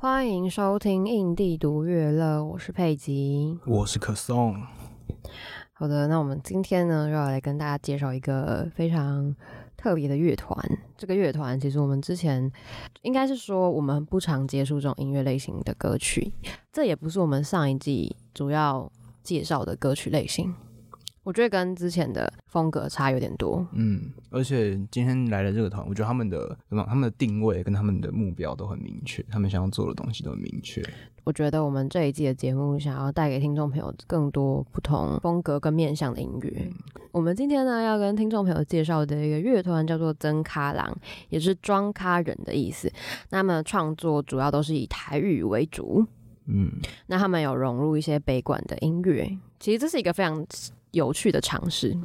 欢迎收听《印地独乐乐》，我是佩吉，我是可颂。好的，那我们今天呢，又要来跟大家介绍一个非常特别的乐团。这个乐团其实我们之前应该是说，我们不常接触这种音乐类型的歌曲，这也不是我们上一季主要介绍的歌曲类型。我觉得跟之前的风格差有点多，嗯，而且今天来的这个团，我觉得他们的什么，他们的定位跟他们的目标都很明确，他们想要做的东西都很明确。我觉得我们这一季的节目想要带给听众朋友更多不同风格跟面向的音乐。嗯、我们今天呢要跟听众朋友介绍的一个乐团叫做曾卡郎，也是装咖人的意思。那么创作主要都是以台语为主，嗯，那他们有融入一些北管的音乐，其实这是一个非常。有趣的尝试，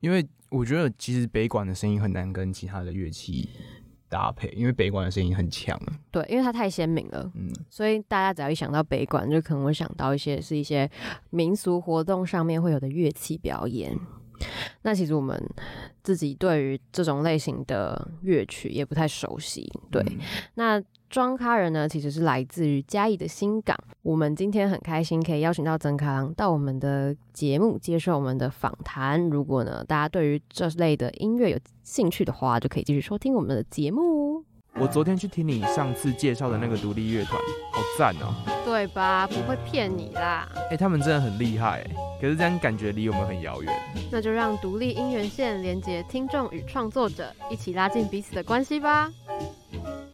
因为我觉得其实北管的声音很难跟其他的乐器搭配，因为北管的声音很强。对，因为它太鲜明了，嗯，所以大家只要一想到北管，就可能会想到一些是一些民俗活动上面会有的乐器表演。那其实我们自己对于这种类型的乐曲也不太熟悉，对，嗯、那。庄咖人呢，其实是来自于嘉义的新港。我们今天很开心可以邀请到曾卡郎到我们的节目接受我们的访谈。如果呢，大家对于这类的音乐有兴趣的话，就可以继续收听我们的节目。我昨天去听你上次介绍的那个独立乐团，好赞哦！对吧？不会骗你啦。哎、欸，他们真的很厉害，可是这样感觉离我们很遥远。那就让独立音源线连接听众与创作者，一起拉近彼此的关系吧。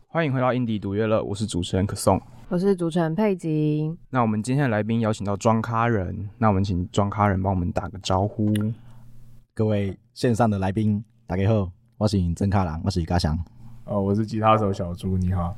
欢迎回到印地独乐乐，我是主持人可颂，我是主持人佩吉。那我们今天的来宾邀请到装咖人，那我们请装咖人帮我们打个招呼。各位线上的来宾，大家好，我是曾卡郎，我是嘉祥。哦，我是吉他手小朱，你好。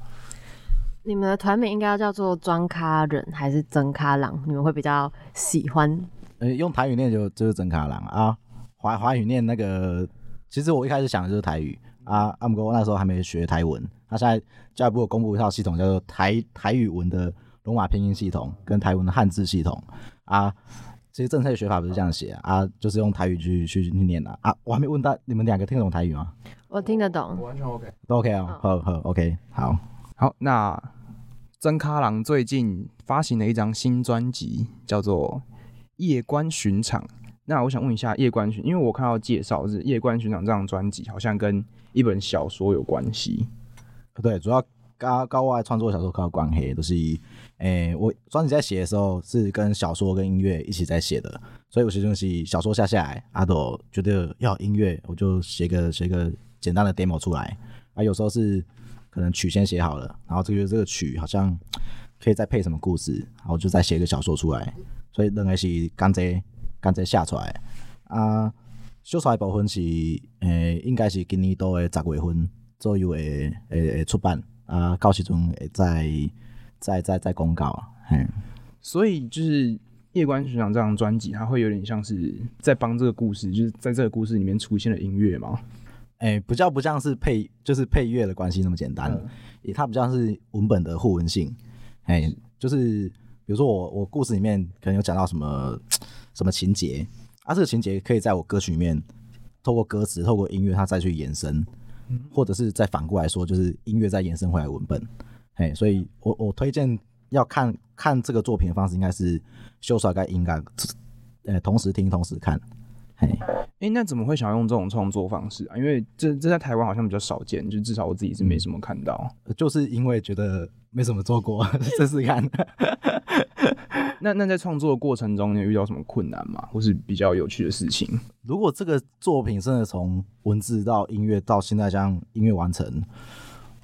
你们的团名应该要叫做装咖人还是真咖郎？你们会比较喜欢？呃，用台语念就就是真咖郎啊，华华语念那个，其实我一开始想的就是台语。啊，阿姆哥，我那时候还没学台文。他现在教育部有公布一套系统，叫做台台语文的罗马拼音系统跟台文的汉字系统。啊，其实正确的学法不是这样写啊，就是用台语去去去念的啊。我还没问到你们两个听得懂台语吗？我听得懂，完全 OK，都 OK 啊。好好 OK，好好。那真卡郎最近发行了一张新专辑，叫做《夜观巡场》。那我想问一下，《夜观巡》，因为我看到介绍是《夜观巡场》这张专辑，好像跟一本小说有关系，对，主要高高外创作小说靠关系，都、就是，诶、欸，我专辑在写的时候是跟小说跟音乐一起在写的，所以有些东西小说下下来，阿斗觉得要音乐，我就写个写个简单的 demo 出来，啊，有时候是可能曲先写好了，然后这个这个曲好像 可以再配什么故事，然后就再写一个小说出来，所以认为是刚才刚才下出来啊。小说的部分是，诶、应该是今年度的十月份左右会会会出版啊，到时阵会再再再再公告啊。嗯，所以就是《夜观寻场》这张专辑，它会有点像是在帮这个故事，就是在这个故事里面出现的音乐吗？诶、欸，比较不像是配，就是配乐的关系那么简单，嗯、它比较是文本的互文性。哎、欸，就是比如说我我故事里面可能有讲到什么什么情节。啊，这个情节可以在我歌曲里面透过歌词、透过音乐，它再去延伸，或者是再反过来说，就是音乐再延伸回来文本。哎，所以我我推荐要看看这个作品的方式，应该是修出来该应该，呃，同时听同时看。嘿，哎、欸，那怎么会想要用这种创作方式啊？因为这这在台湾好像比较少见，就至少我自己是没什么看到，就是因为觉得没什么做过，试试看。那那在创作的过程中，你有遇到什么困难吗？或是比较有趣的事情？如果这个作品真的从文字到音乐到现在这样音乐完成，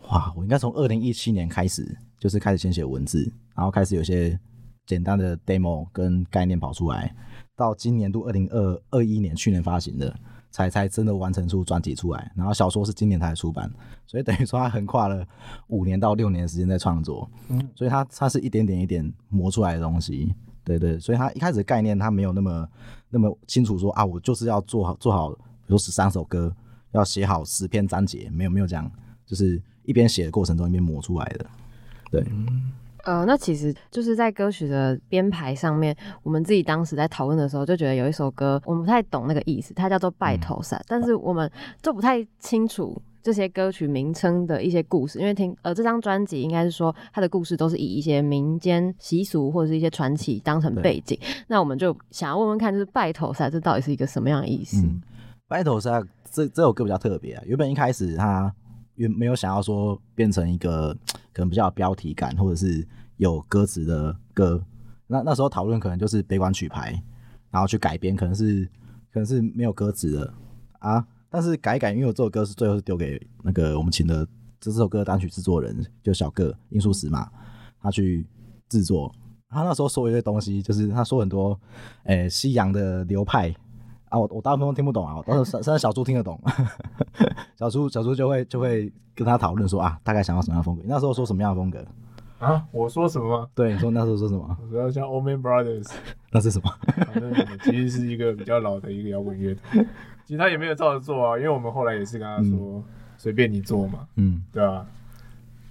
哇！我应该从二零一七年开始，就是开始先写文字，然后开始有些简单的 demo 跟概念跑出来，到今年度二零二二一年去年发行的。才才真的完成出专辑出来，然后小说是今年才出版，所以等于说他横跨了五年到六年的时间在创作，嗯，所以他他是一点点一点磨出来的东西，对对，所以他一开始的概念他没有那么那么清楚说啊，我就是要做好做好，比如十三首歌，要写好十篇章节，没有没有这样，就是一边写的过程中一边磨出来的，对。嗯呃，那其实就是在歌曲的编排上面，我们自己当时在讨论的时候，就觉得有一首歌我们不太懂那个意思，它叫做《拜头散》，嗯，但是我们就不太清楚这些歌曲名称的一些故事，因为听呃这张专辑应该是说它的故事都是以一些民间习俗或者是一些传奇当成背景。那我们就想要问问看，就是拜头赛这到底是一个什么样的意思？嗯、拜头赛这这首歌比较特别啊，原本一开始他原没有想要说变成一个可能比较有标题感或者是有歌词的歌。那那时候讨论可能就是悲观曲牌，然后去改编，可能是可能是没有歌词的啊。但是改一改，因为我这首歌是最后是丢给那个我们请的这首歌的单曲制作人，就小个音速石嘛，他去制作。他那时候说一些东西，就是他说很多，诶、欸，西洋的流派啊，我我大部分都听不懂啊，但是 现在小猪听得懂，小猪小猪就会就会跟他讨论说啊，大概想要什么样的风格。那时候说什么样的风格啊？我说什么吗？对，你说那时候说什么？我说像 Old Man Brothers，那是什么？反正其实是一个比较老的一个摇滚乐团。其实他也没有照着做啊，因为我们后来也是跟他说，随、嗯、便你做嘛，嗯，对啊，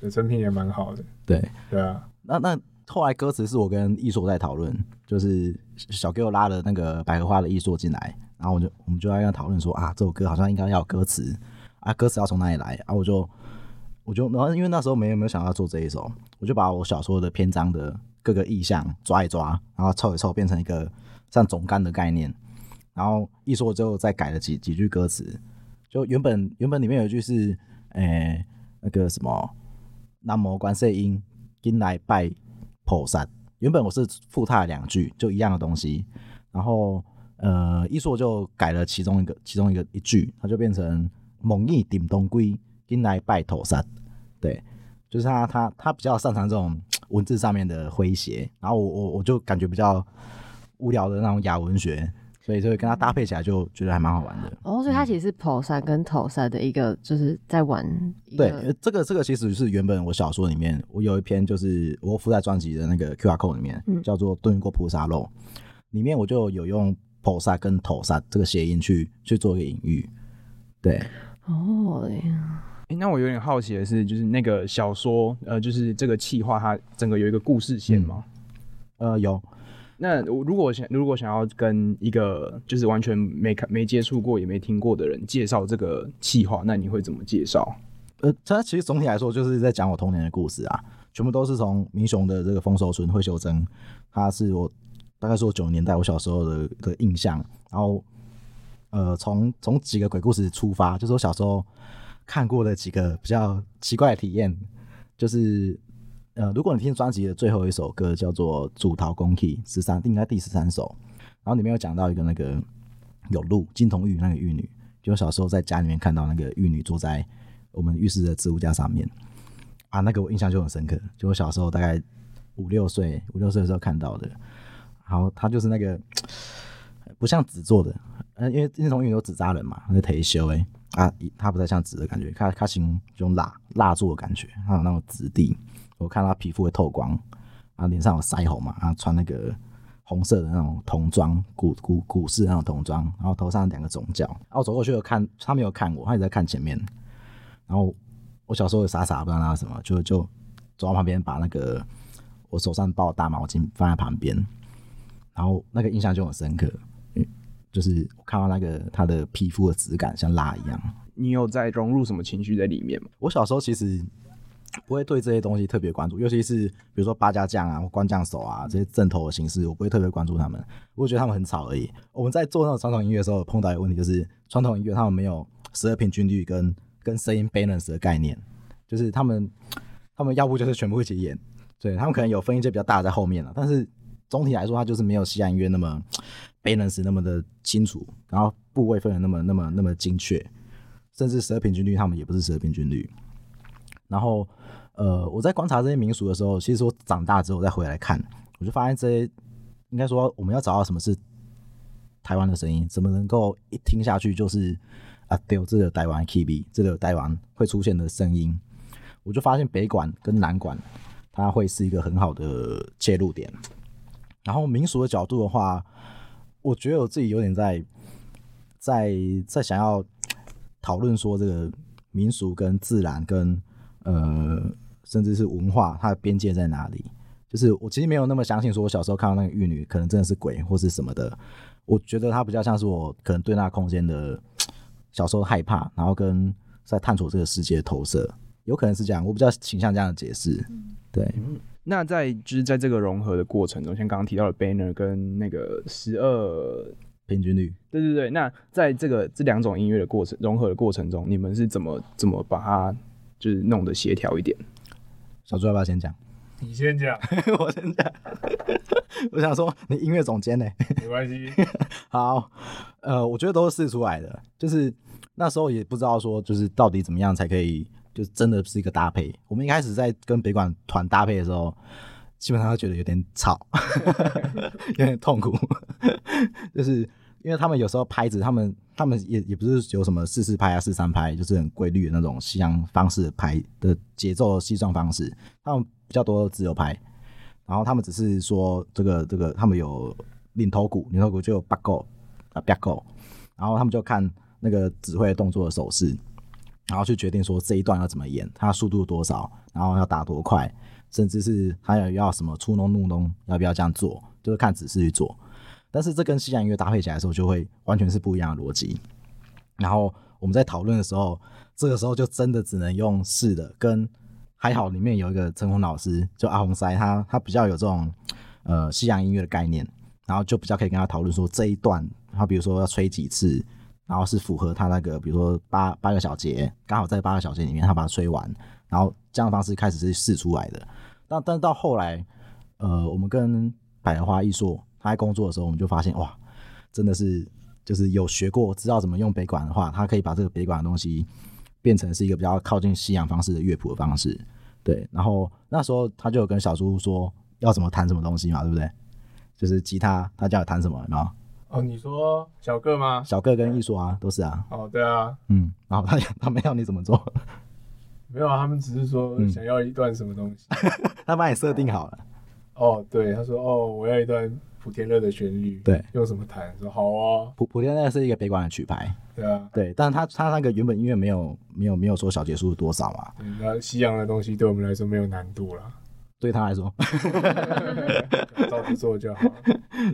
的成品也蛮好的，对，对啊。那那后来歌词是我跟艺硕在讨论，就是小 Q 拉了那个百合花的艺硕进来，然后我就我们就在跟他讨论说啊，这首歌好像应该要有歌词啊，歌词要从哪里来啊？我就我就然后因为那时候没有没有想要做这一首，我就把我小说的篇章的各个意象抓一抓，然后凑一凑变成一个像总纲的概念。然后一说之后再改了几几句歌词，就原本原本里面有一句是，诶、那个什么南无观世音，今来拜菩萨。原本我是附他两句，就一样的东西。然后呃一说就改了其中一个其中一个一句，他就变成蒙毅顶东归，今来拜菩萨。对，就是他他他比较擅长这种文字上面的诙谐。然后我我我就感觉比较无聊的那种雅文学。所以就会跟他搭配起来，就觉得还蛮好玩的。哦，所以他其实是菩萨跟头赛的一个，就是在玩。对，这个这个其实是原本我小说里面，我有一篇就是我附在专辑的那个 QR code 里面，叫做《炖过菩萨肉》，里面我就有用菩萨跟头赛这个谐音去去做一个隐喻。对，哦，那我有点好奇的是，就是那个小说，呃，就是这个气化，它整个有一个故事线吗？嗯、呃，有。那如果想如果想要跟一个就是完全没看没接触过也没听过的人介绍这个企划，那你会怎么介绍？呃，他其实总体来说就是在讲我童年的故事啊，全部都是从民雄的这个丰收村惠秀珍，他是我大概是我九十年代我小时候的的印象，然后呃从从几个鬼故事出发，就是我小时候看过的几个比较奇怪的体验，就是。呃，如果你听专辑的最后一首歌叫做《主桃公 key》十三，应该第十三首，然后里面有讲到一个那个有鹿金童玉那个玉女，就我小时候在家里面看到那个玉女坐在我们浴室的置物架上面，啊，那个我印象就很深刻，就我小时候大概五六岁五六岁的时候看到的，然后他就是那个不像纸做的，呃，因为那种因为有纸扎人嘛，那个忒修哎，啊，他不太像纸的感觉，他他形这种蜡蜡做的感觉，还有那种质地。我看他皮肤会透光，啊脸上有腮红嘛，然后穿那个红色的那种童装，古古古式那种童装，然后头上两个总角。然后走过去有看，他没有看我，他一直在看前面。然后我小时候也傻傻不知道那什么，就就走到旁边，把那个我手上抱大毛巾放在旁边，然后那个印象就很深刻，嗯，就是我看到那个他的皮肤的质感像蜡一样。你有在融入什么情绪在里面吗？我小时候其实。不会对这些东西特别关注，尤其是比如说八家将啊、或官将手啊这些正头的形式，我不会特别关注他们。我觉得他们很吵而已。我们在做那种传统音乐的时候，碰到一个问题，就是传统音乐他们没有十二平均律跟跟声音 balance 的概念，就是他们他们要不就是全部一起演，对，他们可能有分一些比较大的在后面了，但是总体来说，它就是没有西洋音乐那么 balance 那么的清楚，然后部位分的那么那么那么精确，甚至十二平均律他们也不是十二平均律，然后。呃，我在观察这些民俗的时候，其实我长大之后再回来看，我就发现这些应该说我们要找到什么是台湾的声音，怎么能够一听下去就是啊，对，这个台湾 KB，这个台湾会出现的声音，我就发现北管跟南管它会是一个很好的切入点。然后民俗的角度的话，我觉得我自己有点在在在想要讨论说这个民俗跟自然跟呃。甚至是文化，它的边界在哪里？就是我其实没有那么相信，说我小时候看到那个玉女可能真的是鬼或是什么的。我觉得它比较像是我可能对那空间的小时候害怕，然后跟在探索这个世界的投射，有可能是这样，我比较倾向这样的解释。对，那在就是在这个融合的过程中，像刚刚提到的 Banner 跟那个十二平均律，对对对，那在这个这两种音乐的过程融合的过程中，你们是怎么怎么把它就是弄得协调一点？小猪要不要先讲？你先讲，我先讲。我想说，你音乐总监呢？没关系。好，呃，我觉得都是试出来的，就是那时候也不知道说，就是到底怎么样才可以，就真的是一个搭配。我们一开始在跟北管团搭配的时候，基本上都觉得有点吵，有点痛苦，就是因为他们有时候拍子，他们他们也也不是有什么四四拍啊、四三拍，就是很规律的那种西洋方式的拍的节奏细状方式，他们比较多自由拍。然后他们只是说这个这个，他们有领头鼓，领头鼓就有八勾啊八勾，然后他们就看那个指挥动作的手势，然后去决定说这一段要怎么演，它速度多少，然后要打多快，甚至是还有要什么出弄怒弄，要不要这样做，就是看指示去做。但是这跟西洋音乐搭配起来的时候，就会完全是不一样的逻辑。然后我们在讨论的时候，这个时候就真的只能用试的跟。还好里面有一个陈红老师，就阿红塞，他他比较有这种呃西洋音乐的概念，然后就比较可以跟他讨论说这一段，他比如说要吹几次，然后是符合他那个比如说八八个小节，刚好在八个小节里面他把它吹完，然后这样方式开始是试出来的。但但到后来，呃，我们跟百合花艺术他在工作的时候，我们就发现哇，真的是就是有学过，知道怎么用北管的话，他可以把这个北管的东西变成是一个比较靠近西洋方式的乐谱的方式。对，然后那时候他就有跟小猪说要怎么弹什么东西嘛，对不对？就是吉他，他叫你弹什么，然后哦，你说小个吗？小个跟艺术啊，都是啊。哦，对啊，嗯，然后他他们要你怎么做？没有啊，他们只是说想要一段什么东西，嗯、他帮你设定好了。哦，对，他说哦，我要一段普天乐的旋律，对，用什么弹？说好啊，普普天乐是一个北管的曲牌。对啊，对，但是他他那个原本音乐没有没有没有说小节数是多少嘛？那西洋的东西对我们来说没有难度了，对他来说，照着做就好。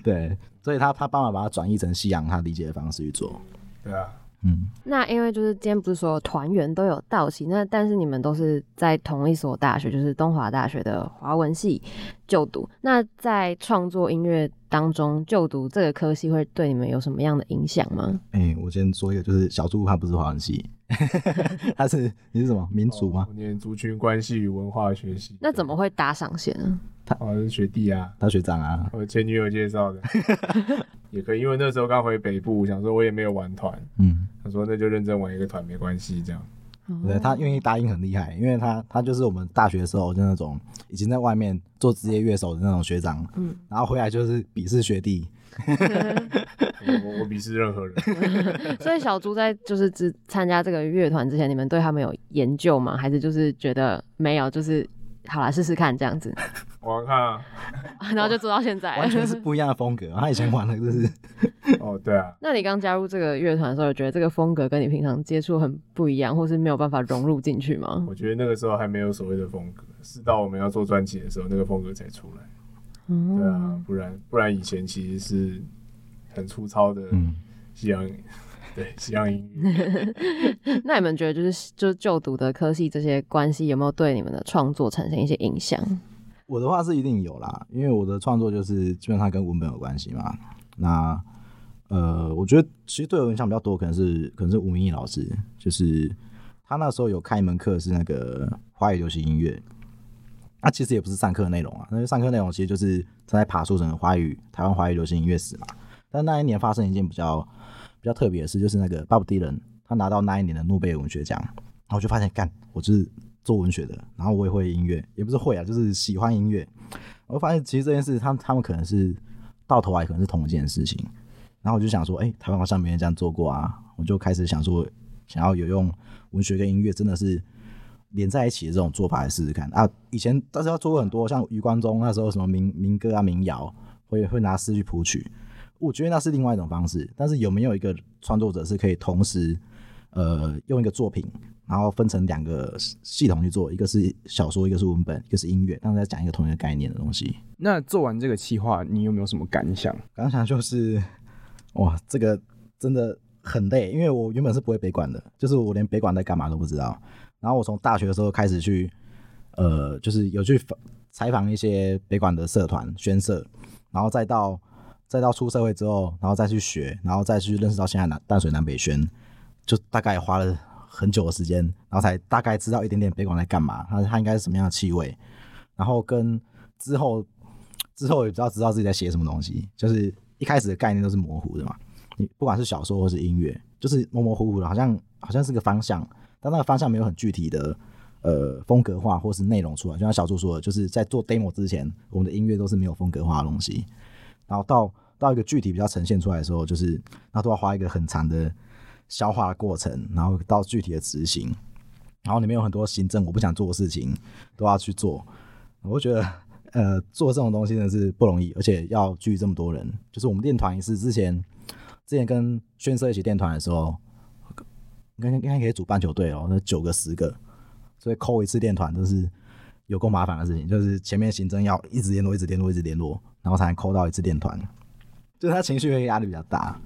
对，所以他他帮忙把它转译成西洋他理解的方式去做。对啊。嗯，那因为就是今天不是说团员都有到齐，那但是你们都是在同一所大学，就是东华大学的华文系就读。那在创作音乐当中，就读这个科系会对你们有什么样的影响吗？哎、欸，我先说一个，就是小猪他不是华文系，他是你是什么民族吗？族群关系与文化学习。那怎么会搭上线呢？他哦是学弟啊，他学长啊，我前女友介绍的，也可以，因为那时候刚回北部，想说我也没有玩团，嗯，他说那就认真玩一个团没关系，这样。对，他愿意答应很厉害，因为他他就是我们大学的时候就那种已经在外面做职业乐手的那种学长，嗯，然后回来就是鄙视学弟，我我鄙视任何人。所以小猪在就是只参加这个乐团之前，你们对他们有研究吗？还是就是觉得没有，就是好啦，试试看这样子。我看啊，然后就做到现在，完全是不一样的风格。他以前玩的就是，哦，对啊。那你刚加入这个乐团的时候，有觉得这个风格跟你平常接触很不一样，或是没有办法融入进去吗？我觉得那个时候还没有所谓的风格，是到我们要做专辑的时候，那个风格才出来。嗯，对啊，不然不然以前其实是很粗糙的西洋，嗯、对西洋音乐。那你们觉得就是就就读的科系这些关系有没有对你们的创作产生一些影响？我的话是一定有啦，因为我的创作就是基本上跟文本有关系嘛。那呃，我觉得其实对我影响比较多，可能是可能是吴明义老师，就是他那时候有开一门课是那个华语流行音乐。那其实也不是上课内容啊，那上课内容其实就是他在爬树整个华语台湾华语流行音乐史嘛。但那一年发生一件比较比较特别的事，就是那个 Bob Dylan 他拿到那一年的诺贝尔文学奖，然后我就发现干，我就是。做文学的，然后我也会音乐，也不是会啊，就是喜欢音乐。我发现其实这件事，他他们可能是到头来可能是同一件事情。然后我就想说，哎、台湾好像没人这样做过啊，我就开始想说，想要有用文学跟音乐真的是连在一起的这种做法来试试看啊。以前但是要做过很多，像余光中那时候什么民民歌啊、民谣，会会拿诗去谱曲，我觉得那是另外一种方式。但是有没有一个创作者是可以同时呃用一个作品？然后分成两个系统去做，一个是小说，一个是文本，一个是音乐，但是在讲一个同一个概念的东西。那做完这个企划，你有没有什么感想？感想就是，哇，这个真的很累，因为我原本是不会北管的，就是我连北管在干嘛都不知道。然后我从大学的时候开始去，呃，就是有去采访一些北管的社团、宣社，然后再到再到出社会之后，然后再去学，然后再去认识到现在南淡水南北宣，就大概花了很久的时间，然后才大概知道一点点北管在干嘛，它它应该是什么样的气味，然后跟之后之后也比较知道自己在写什么东西，就是一开始的概念都是模糊的嘛。你不管是小说或是音乐，就是模模糊糊的，好像好像是个方向，但那个方向没有很具体的呃风格化或是内容出来。就像小猪说的，就是在做 demo 之前，我们的音乐都是没有风格化的东西。然后到到一个具体比较呈现出来的时候，就是那都要花一个很长的消化的过程，然后到具体的执行，然后里面有很多行政我不想做的事情都要去做。我觉得呃做这种东西真的是不容易，而且要聚这么多人。就是我们练团也是之前。之前跟宣社一起练团的时候，应该应该可以组棒球队哦，那九个十个，所以扣一次练团都是有够麻烦的事情。就是前面行政要一直联络，一直联络，一直联络，然后才能扣到一次练团。就是他情绪会压力比较大，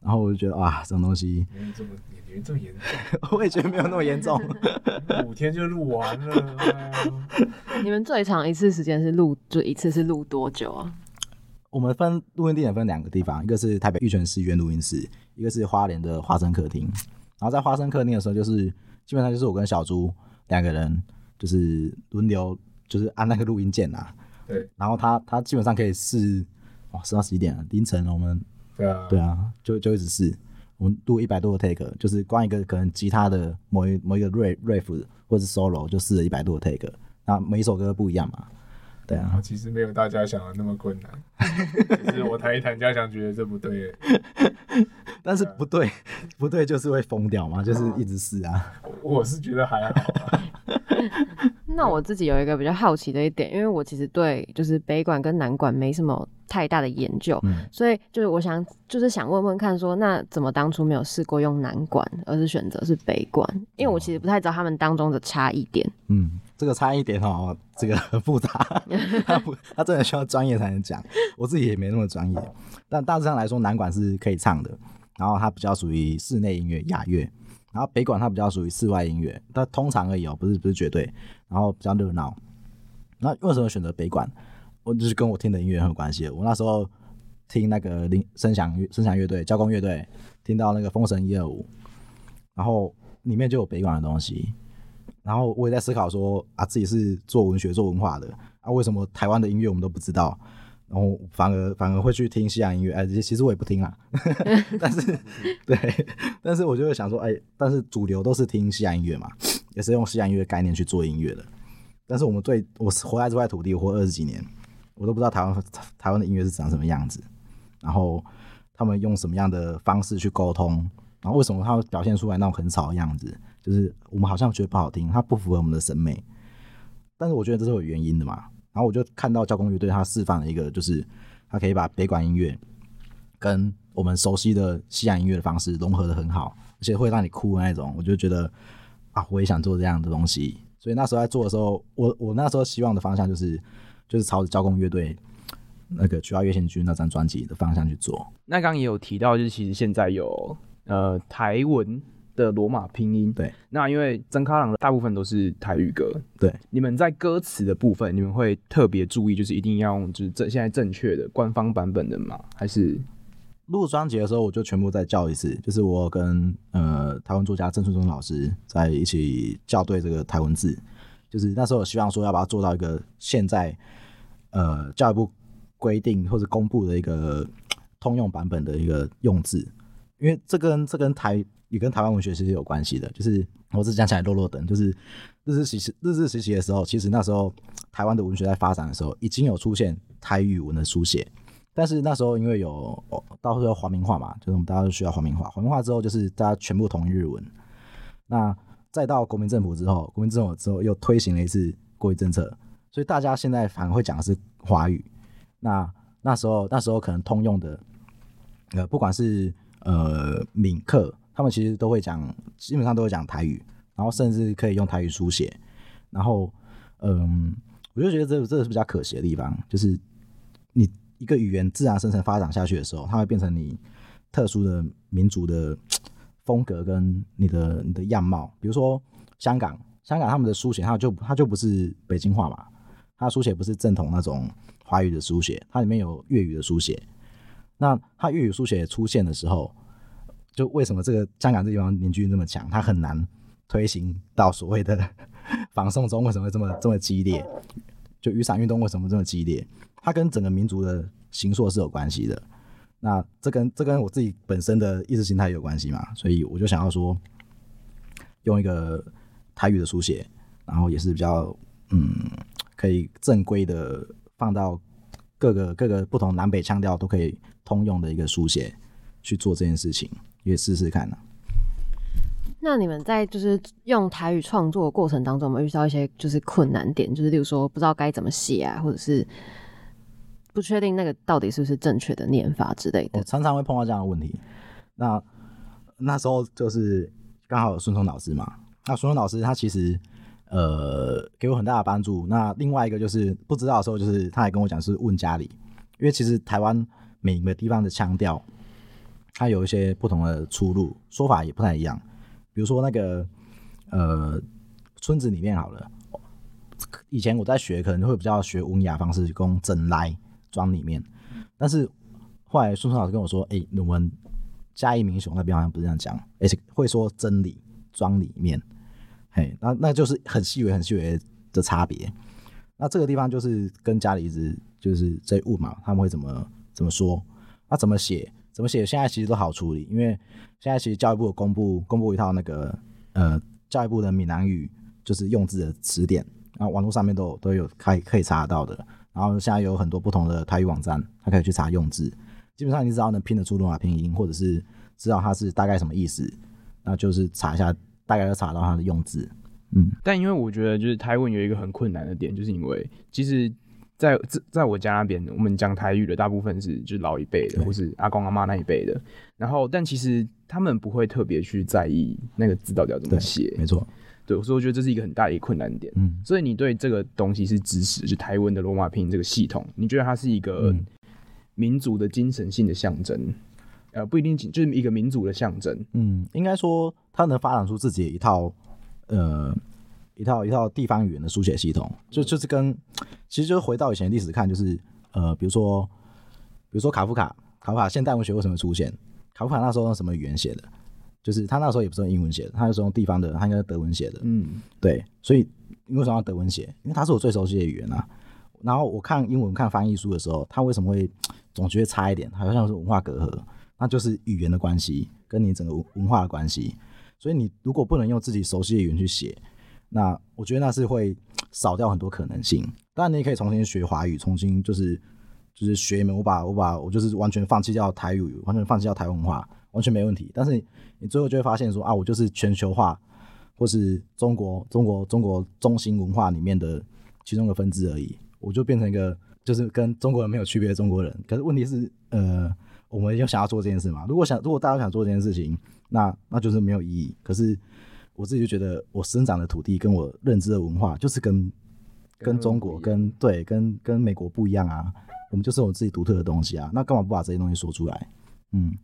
然后我就觉得哇，这种东西没有这么没这么严重，我也觉得没有那么严重，五天就录完了。你们最长一次时间是录，就一次是录多久啊？我们分录音地点分两个地方，一个是台北玉泉市医院录音室，一个是花莲的花生客厅。然后在花生客厅的时候，就是基本上就是我跟小猪两个人，就是轮流，就是按那个录音键啊。对。然后他他基本上可以试，哇，试到十一点了，凌晨我们。对啊。对啊，就就一直试。我们录一百多个 take，就是光一个可能吉他的某一某一个 riff 或者是 solo 就试了一百多个 take，那每一首歌不一样嘛。对啊，其实没有大家想的那么困难。其实我谈一谈，家想觉得这不对，但是不对，不对就是会疯掉嘛，就是一直是啊。我是觉得还好啊。那我自己有一个比较好奇的一点，因为我其实对就是北管跟南管没什么太大的研究，嗯、所以就是我想就是想问问看说，说那怎么当初没有试过用南管，而是选择是北管？因为我其实不太知道他们当中的差异点。嗯，这个差一点哦，这个很复杂，他不，他真的需要专业才能讲。我自己也没那么专业，但大致上来说，南管是可以唱的，然后它比较属于室内音乐、雅乐。然后北管它比较属于室外音乐，但通常而已哦，不是不是绝对。然后比较热闹。那为什么选择北管？我就是跟我听的音乐很有关系。我那时候听那个林声响乐声响乐队、交工乐队，听到那个风神一二五，然后里面就有北管的东西。然后我也在思考说啊，自己是做文学、做文化的啊，为什么台湾的音乐我们都不知道？然后反而反而会去听西洋音乐，哎，其实我也不听啊，但是对，但是我就会想说，哎，但是主流都是听西洋音乐嘛，也是用西洋音乐概念去做音乐的。但是我们对我活在这块土地活二十几年，我都不知道台湾台湾的音乐是长什么样子，然后他们用什么样的方式去沟通，然后为什么他们表现出来那种很吵的样子，就是我们好像觉得不好听，它不符合我们的审美，但是我觉得这是有原因的嘛。然后我就看到交工乐队他释放了一个，就是他可以把北管音乐跟我们熟悉的西洋音乐的方式融合得很好，而且会让你哭的那种。我就觉得啊，我也想做这样的东西。所以那时候在做的时候，我我那时候希望的方向就是就是朝着交工乐队那个《菊花乐仙君》那张专辑的方向去做。那刚也有提到，就是其实现在有呃台文。的罗马拼音，对，那因为曾卡朗的大部分都是台语歌，对，你们在歌词的部分，你们会特别注意，就是一定要用就是正现在正确的官方版本的吗？还是录专辑的时候我就全部再校一次，就是我跟呃台湾作家郑春忠老师在一起校对这个台文字，就是那时候我希望说要把它做到一个现在呃教育部规定或者公布的一个通用版本的一个用字，因为这跟这跟台。也跟台湾文学其实有关系的，就是我只讲起来落落等，就是日治时期日治时期的时候，其实那时候台湾的文学在发展的时候，已经有出现台语文的书写，但是那时候因为有，到时候皇民化嘛，就是我们大家都需要皇民化，皇民化之后就是大家全部统一日文，那再到国民政府之后，国民政府之后又推行了一次国语政策，所以大家现在反而会讲的是华语，那那时候那时候可能通用的，呃，不管是呃闽客。他们其实都会讲，基本上都会讲台语，然后甚至可以用台语书写。然后，嗯，我就觉得这这是比较可惜的地方，就是你一个语言自然生成发展下去的时候，它会变成你特殊的民族的风格跟你的你的样貌。比如说香港，香港他们的书写，它就它就不是北京话嘛，它书写不是正统那种华语的书写，它里面有粤语的书写。那它粤语书写出现的时候，就为什么这个香港这地方凝聚力这么强？它很难推行到所谓的 反送中，为什么会这么这么激烈？就雨伞运动为什么这么激烈？它跟整个民族的形塑是有关系的。那这跟这跟我自己本身的意识形态有关系嘛？所以我就想要说，用一个台语的书写，然后也是比较嗯，可以正规的放到各个各个不同南北腔调都可以通用的一个书写去做这件事情，也试试看呢、啊。那你们在就是用台语创作的过程当中，有没有遇到一些就是困难点？就是例如说不知道该怎么写啊，或者是不确定那个到底是不是正确的念法之类的。我常常会碰到这样的问题。那那时候就是刚好有孙聪老师嘛。那孙聪老师他其实呃给我很大的帮助。那另外一个就是不知道的时候，就是他还跟我讲是问家里，因为其实台湾每个地方的腔调，它有一些不同的出入，说法也不太一样。比如说那个呃村子里面好了，以前我在学可能会比较学文雅方式，讲镇来庄里面，但是后来孙老师跟我说，哎、欸，我们嘉义民雄那边好像不是这样讲，而且会说真理庄里面，嘿，那那就是很细微很细微的差别。那这个地方就是跟家里一直就是在问嘛，他们会怎么怎么说，那怎么写？怎么写？现在其实都好处理，因为现在其实教育部有公布公布一套那个呃教育部的闽南语就是用字的词典，然后网络上面都有都有可以可以查得到的。然后现在有很多不同的台语网站，它可以去查用字，基本上你只要能拼得出罗马拼音，或者是知道它是大概什么意思，那就是查一下，大概就查到它的用字。嗯，但因为我觉得就是台文有一个很困难的点，就是因为其实。在在我家那边，我们讲台语的大部分是就是老一辈的，或是阿公阿妈那一辈的。然后，但其实他们不会特别去在意那个字到底要怎么写。没错，对，所以我觉得这是一个很大的一个困难点。嗯，所以你对这个东西是支持，就台湾的罗马拼音这个系统，你觉得它是一个民族的精神性的象征？呃，不一定就是一个民族的象征。嗯，应该说它能发展出自己的一套，呃。一套一套地方语言的书写系统，就就是跟，其实就是回到以前历史看，就是呃，比如说，比如说卡夫卡，卡夫卡现代文学为什么出现？卡夫卡那时候用什么语言写的？就是他那时候也不是用英文写的，他是用地方的，他应该是德文写的。嗯，对，所以你为什么要德文写？因为他是我最熟悉的语言啊。然后我看英文看翻译书的时候，他为什么会 总觉得差一点？好像是文化隔阂，那就是语言的关系，跟你整个文化的关系。所以你如果不能用自己熟悉的语言去写。那我觉得那是会少掉很多可能性。当然，你也可以重新学华语，重新就是就是学一门。我把我把我就是完全放弃掉台语，完全放弃掉台文化，完全没问题。但是你最后就会发现说啊，我就是全球化或是中国中国中国中心文化里面的其中的分支而已。我就变成一个就是跟中国人没有区别的中国人。可是问题是，呃，我们要想要做这件事嘛？如果想如果大家想做这件事情，那那就是没有意义。可是。我自己就觉得，我生长的土地跟我认知的文化，就是跟跟中国、跟对、跟跟美国不一样啊。我们就是有自己独特的东西啊，那干嘛不把这些东西说出来？嗯，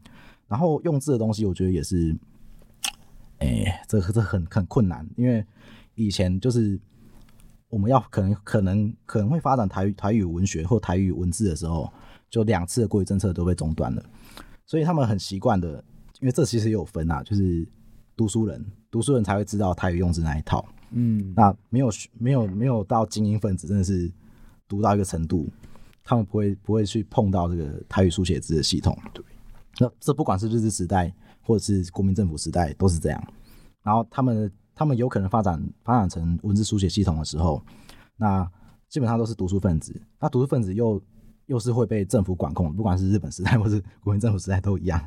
然后用字的东西，我觉得也是，哎、欸，这这很很困难，因为以前就是我们要可能可能可能会发展台语台语文学或台语文字的时候，就两次的国语政策都被中断了，所以他们很习惯的，因为这其实也有分啊，就是。读书人，读书人才会知道台语用字那一套。嗯，那没有没有没有到精英分子，真的是读到一个程度，他们不会不会去碰到这个台语书写字的系统。对，那这不管是日治时代或者是国民政府时代都是这样。然后他们他们有可能发展发展成文字书写系统的时候，那基本上都是读书分子。那读书分子又又是会被政府管控，不管是日本时代或是国民政府时代都一样，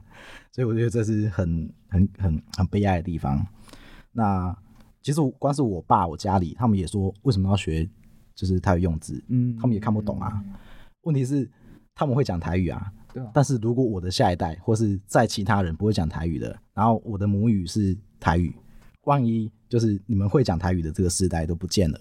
所以我觉得这是很很很很悲哀的地方。那其实光是我爸我家里，他们也说为什么要学就是台语用字，嗯，他们也看不懂啊。问题是他们会讲台语啊，对啊。但是如果我的下一代或是在其他人不会讲台语的，然后我的母语是台语，万一就是你们会讲台语的这个世代都不见了，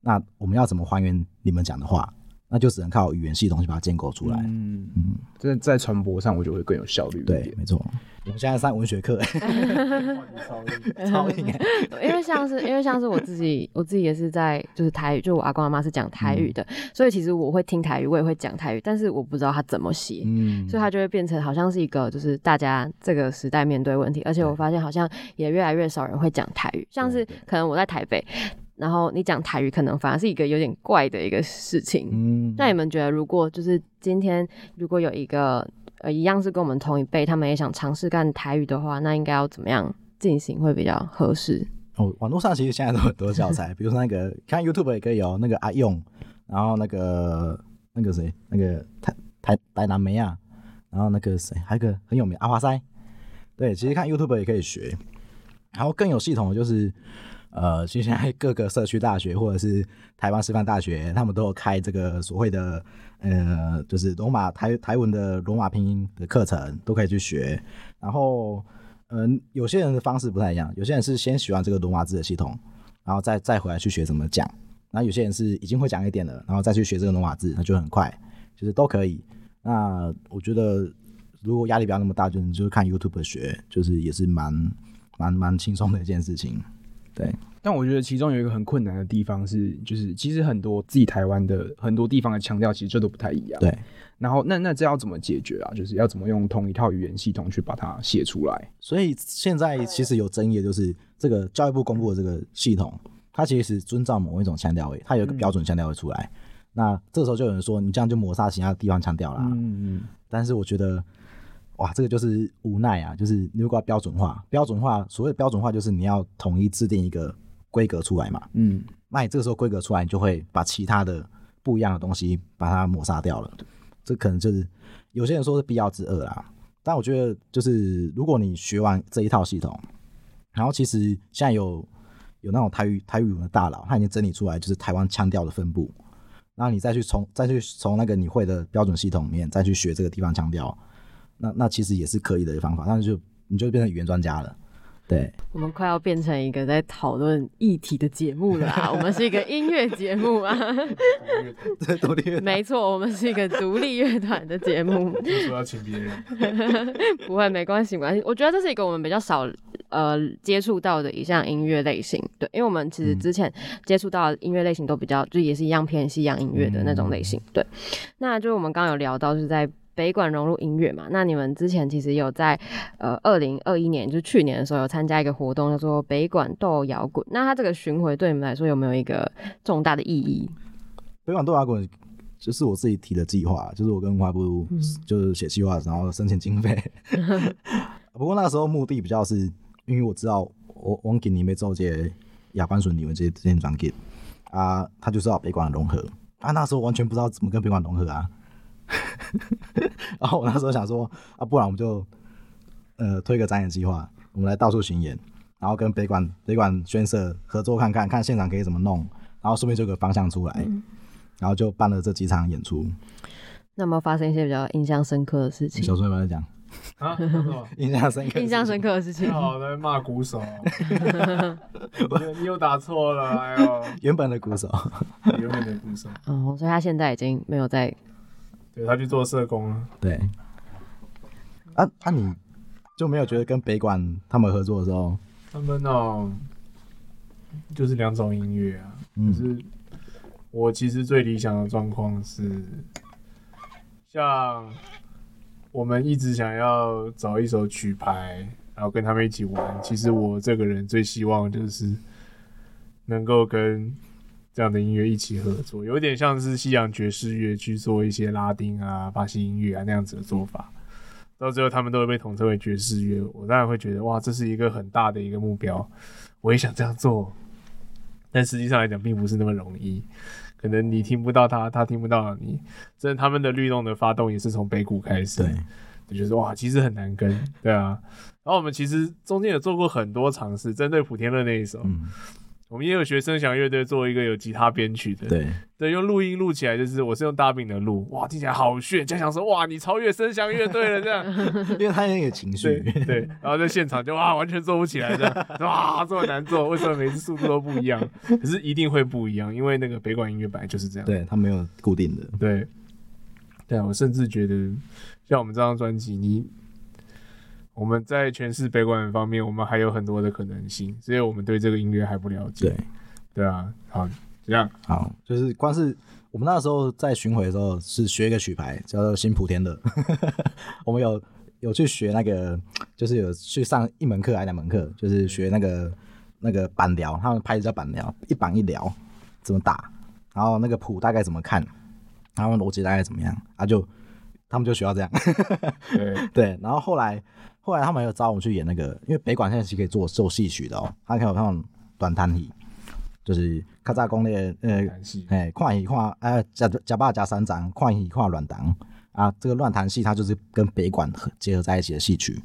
那我们要怎么还原你们讲的话？那就只能靠语言系统去把它建构出来。嗯嗯，在在传播上，我觉得会更有效率。对，没错。我们现在上文学课，超硬哎！因为像是因为像是我自己，我自己也是在就是台语，就我阿公阿妈是讲台语的，嗯、所以其实我会听台语，我也会讲台语，但是我不知道他怎么写，嗯，所以他就会变成好像是一个就是大家这个时代面对问题，而且我发现好像也越来越少人会讲台语，像是可能我在台北，然后你讲台语，可能反而是一个有点怪的一个事情。嗯，那你们觉得，如果就是今天如果有一个呃一样是跟我们同一辈，他们也想尝试干台语的话，那应该要怎么样进行会比较合适？哦，网络上其实现在都很多教材，比如说那个看 YouTube 也可以有那个阿用，然后那个那个谁，那个台台台南梅啊，然后那个谁，还有个很有名阿华塞，对，其实看 YouTube 也可以学，然后更有系统的就是。呃，其实现在各个社区大学或者是台湾师范大学，他们都有开这个所谓的呃，就是罗马台台文的罗马拼音的课程，都可以去学。然后，嗯、有些人的方式不太一样，有些人是先学完这个罗马字的系统，然后再再回来去学怎么讲。那有些人是已经会讲一点了，然后再去学这个罗马字，那就很快，就是都可以。那我觉得，如果压力不要那么大，就你就看 YouTube 学，就是也是蛮蛮蛮轻松的一件事情。对，但我觉得其中有一个很困难的地方是，就是其实很多自己台湾的很多地方的腔调其实这都不太一样。对，然后那那这要怎么解决啊？就是要怎么用同一套语言系统去把它写出来？所以现在其实有争议的就是这个教育部公布的这个系统，它其实是遵照某一种腔调位，它有一个标准腔调会出来。嗯、那这时候就有人说，你这样就抹杀其他地方腔调啦。嗯嗯。但是我觉得。哇，这个就是无奈啊！就是你如果要标准化，标准化所谓的标准化就是你要统一制定一个规格出来嘛。嗯，那你这个时候规格出来，你就会把其他的不一样的东西把它抹杀掉了。这可能就是有些人说是必要之恶啦。但我觉得就是如果你学完这一套系统，然后其实现在有有那种台语台语文的大佬，他已经整理出来就是台湾腔调的分布，然后你再去从再去从那个你会的标准系统里面再去学这个地方腔调。那那其实也是可以的一个方法，但是就你就变成语言专家了，对。我们快要变成一个在讨论议题的节目了啊！我们是一个音乐节目啊，对，独立乐团，没错，我们是一个独立乐团的节目。说要请别人，不会，没关系，没关系。我觉得这是一个我们比较少呃接触到的一项音乐类型，对，因为我们其实之前接触到的音乐类型都比较就也是一样偏西洋音乐的那种类型，对。那就是我们刚刚有聊到是在。北管融入音乐嘛？那你们之前其实有在呃二零二一年，就是去年的时候有参加一个活动，叫做北管斗摇滚。那它这个巡回对你们来说有没有一个重大的意义？北管斗摇滚就是我自己提的计划，就是我跟文化部就是写计划，然后申请经费。不过那个时候目的比较是因为我知道我我给你们做这些亚冠顺你们这些这些专辑啊，他就是要北管融合啊，那时候完全不知道怎么跟北管融合啊。然后我那时候想说啊，不然我们就呃推个展演计划，我们来到处巡演，然后跟北管北管宣社合作看看，看现场可以怎么弄，然后顺便就有个方向出来，嗯、然后就办了这几场演出。那有没有发生一些比较印象深刻的事情？小顺有没有讲啊？印象深刻，印象深刻的事情。好在骂鼓手，你又打错了，哎呦，原本的鼓手，原本的鼓手。哦，所以他现在已经没有在。对，他去做社工了。对，啊，那、啊、你就没有觉得跟北管他们合作的时候，他们呢、喔，就是两种音乐啊。嗯、就是我其实最理想的状况是，像我们一直想要找一首曲牌，然后跟他们一起玩。其实我这个人最希望就是能够跟。这样的音乐一起合作，有点像是西洋爵士乐去做一些拉丁啊、巴西音乐啊那样子的做法，到最后他们都会被统称为爵士乐。我当然会觉得，哇，这是一个很大的一个目标，我也想这样做。但实际上来讲，并不是那么容易。可能你听不到他，他听不到你。真的，他们的律动的发动也是从北鼓开始，对，就觉得哇，其实很难跟，对啊。然后我们其实中间有做过很多尝试，针对普天乐那一首。嗯我们也有学声响乐队做一个有吉他编曲的，对对，用录音录起来，就是我是用大饼的录，哇，听起来好炫，就想说哇，你超越声响乐队了这样，因为他很有情绪，对，对，然后在现场就哇，完全做不起来这样，哇，这么难做，为什么每次速度都不一样？可是一定会不一样，因为那个北管音乐本来就是这样，对，它没有固定的，对，对啊，我甚至觉得像我们这张专辑，你。我们在诠释北管方面，我们还有很多的可能性，所以我们对这个音乐还不了解。对，对啊，好，这样。好，就是光是我们那时候在巡回的时候，是学一个曲牌叫做《新莆田乐》，我们有有去学那个，就是有去上一门课还是两门课，就是学那个那个板聊，他们拍的叫板聊，一板一聊怎么打，然后那个谱大概怎么看，然后逻辑大概怎么样，啊就。他们就学到这样，对。对，然后后来后来他们有找我们去演那个，因为北管现在是可以做做戏曲的哦，他可以有那种短弹戏，就是咔嚓功的呃，哎，快一快呃加加八加三张，快一快乱弹啊，这个乱弹戏它就是跟北管结合在一起的戏曲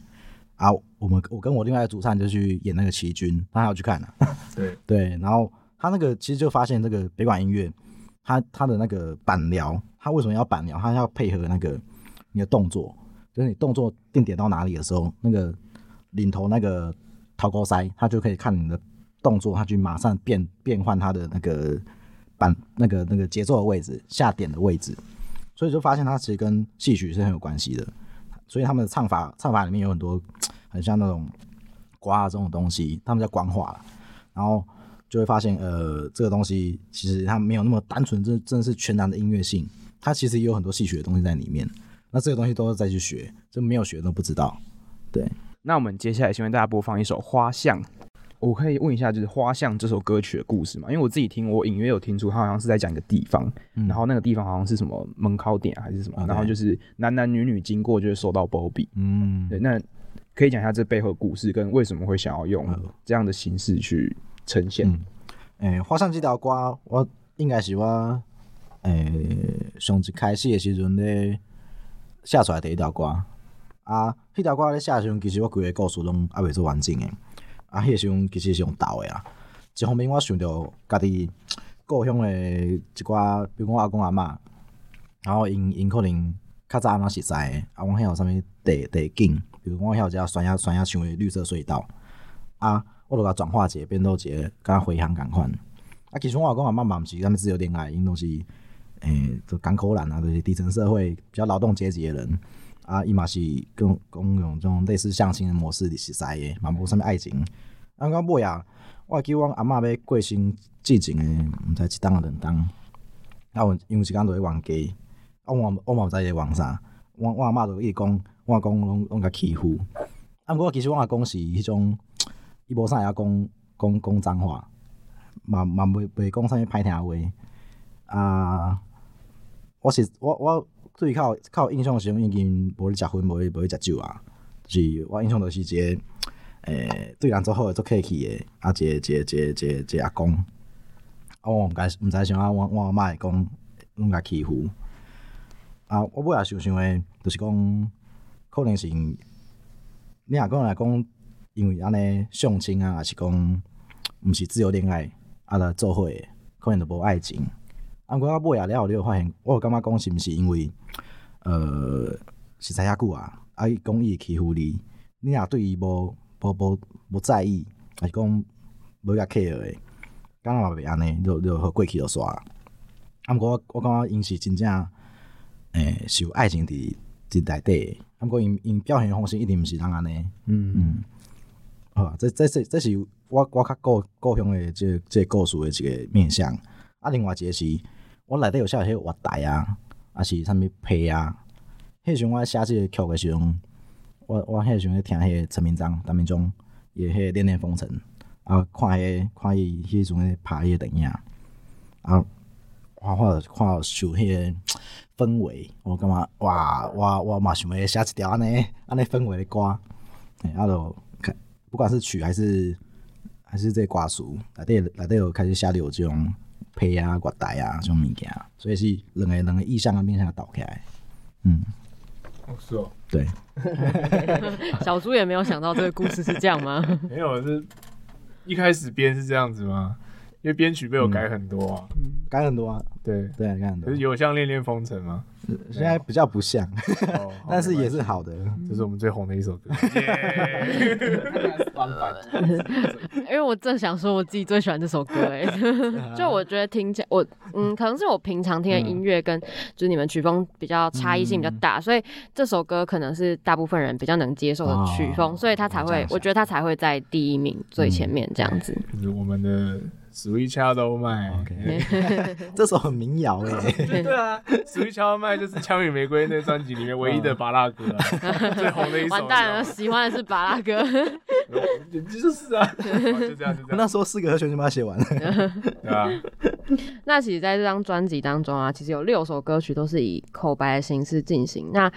啊，我们我跟我另外一个主唱就去演那个齐军，他还要去看呢、啊，对 对，然后他那个其实就发现这个北管音乐，他他的那个板疗，他为什么要板疗？他要配合那个。你的动作，就是你动作定点到哪里的时候，那个领头那个头鼓师，他就可以看你的动作，他去马上变变换他的那个板那个那个节奏的位置，下点的位置，所以就发现他其实跟戏曲是很有关系的。所以他们的唱法唱法里面有很多很像那种刮这种东西，他们叫官话，然后就会发现呃这个东西其实它没有那么单纯，真真的是全然的音乐性，它其实也有很多戏曲的东西在里面。那这个东西都是再去学，这没有学都不知道。对，那我们接下来先为大家播放一首《花巷》。我可以问一下，就是《花巷》这首歌曲的故事吗？因为我自己听，我隐约有听出，它好像是在讲一个地方，嗯、然后那个地方好像是什么门考点还是什么.然后就是男男女女经过就会受到包庇。嗯，对，那可以讲一下这背后的故事跟为什么会想要用这样的形式去呈现？诶、嗯欸，《花巷》这条歌，我应该是我诶、欸、上一开始的时阵咧。写出来第一条歌，啊，迄条歌咧写时阵，其实我规个故事拢还未做完整诶。啊，迄个时阵其实是用倒诶啊。一方面我想着家己故乡诶一寡，比如讲我阿公阿嬷，然后因因可能较早安怎熟悉诶，啊，我遐有啥物地地景，比如讲我遐有一个山野山野像诶绿色隧道，啊，我著甲转化者变做一个敢回乡共款。啊，其实我阿公阿嬷嘛毋是他们自由恋爱，因拢是。诶、就港口人啊，就是底层社会比较劳动阶级的人啊，伊嘛是跟共用这种类似相亲的模式的实在的，嘛无啥物爱情。啊，到尾啊，我记阮阿嬷要过身之前诶，毋知一当啊两当。啊，有因为时间都会冤家，啊，我我嘛毋知伊冤啥。我我阿嬷就一直讲，我阿公拢拢甲欺负。啊，毋过其实我阿公是迄种，伊无啥会晓讲讲讲脏话，嘛嘛袂袂讲啥物歹听话啊。我是我我对于较较印象的时候，已经无咧食薰，无咧无咧食酒啊。是我印象就是一个诶、欸，对人做好诶做客气诶，啊，一个一个一个一个一个阿公。啊，我毋知毋知想啊，我我阿嬷会讲阮甲欺负。啊，我尾也想想诶，就是讲可能是你若讲来讲，因为安尼相亲啊，还是讲毋是自由恋爱啊来做伙，可能就无爱情。啊，我尾啊了后，你有发现，我有感觉讲是毋是因为，呃，是在遐久啊？啊，伊讲伊会欺负你，你若对伊无无无无在意，还是讲无甲 care 诶？敢若嘛袂安尼，就就过去就煞。啊，毋过我我感觉因是真正，诶、欸，是有爱情伫伫内底。啊，毋过因因表现方式一定毋是通安尼。嗯嗯。好啊，这这这这是我我较故故乡诶，这个、这、故事诶一个面向。啊，另外一个是。我内底有写迄个月台啊，啊是啥物批啊？迄时阵我写即个曲诶时阵，我我迄时阵咧听迄个陈明章、陈明忠伊迄个恋恋风尘啊，看迄个看伊迄时阵咧拍迄个电影啊，看看看受迄个氛围，我感觉哇，我我嘛想要写一条安尼安尼氛围诶歌，啊着看不管是曲还是还是这歌词内底内底有开始写着有这种。配啊，月台啊，这种物件，所以是两个两个意象啊，面向倒起来，嗯，哦是哦，对，小猪也没有想到这个故事是这样吗？没有，是一开始编是这样子吗？因为编曲被我改很多啊，嗯、改很多啊，对对，看很多。可是有像《恋恋风尘》吗？现在比较不像，但是也是好的。这是我们最红的一首歌。因为我正想说我自己最喜欢这首歌，哎，就我觉得听起来，我嗯，可能是我平常听的音乐跟就是你们曲风比较差异性比较大，所以这首歌可能是大部分人比较能接受的曲风，所以他才会，我觉得他才会在第一名最前面这样子。就是我们的。Sweet Child O' Mine，这首很民谣哎。对啊，Sweet Child O' Mine 就是《枪与玫瑰》那专辑里面唯一的巴拉歌，最红的一首。完蛋了，喜欢的是巴拉歌。就是啊，就这样就这样。那时候四个和弦就把它写完了。对啊。那其实在这张专辑当中啊，其实有六首歌曲都是以口白的形式进行。那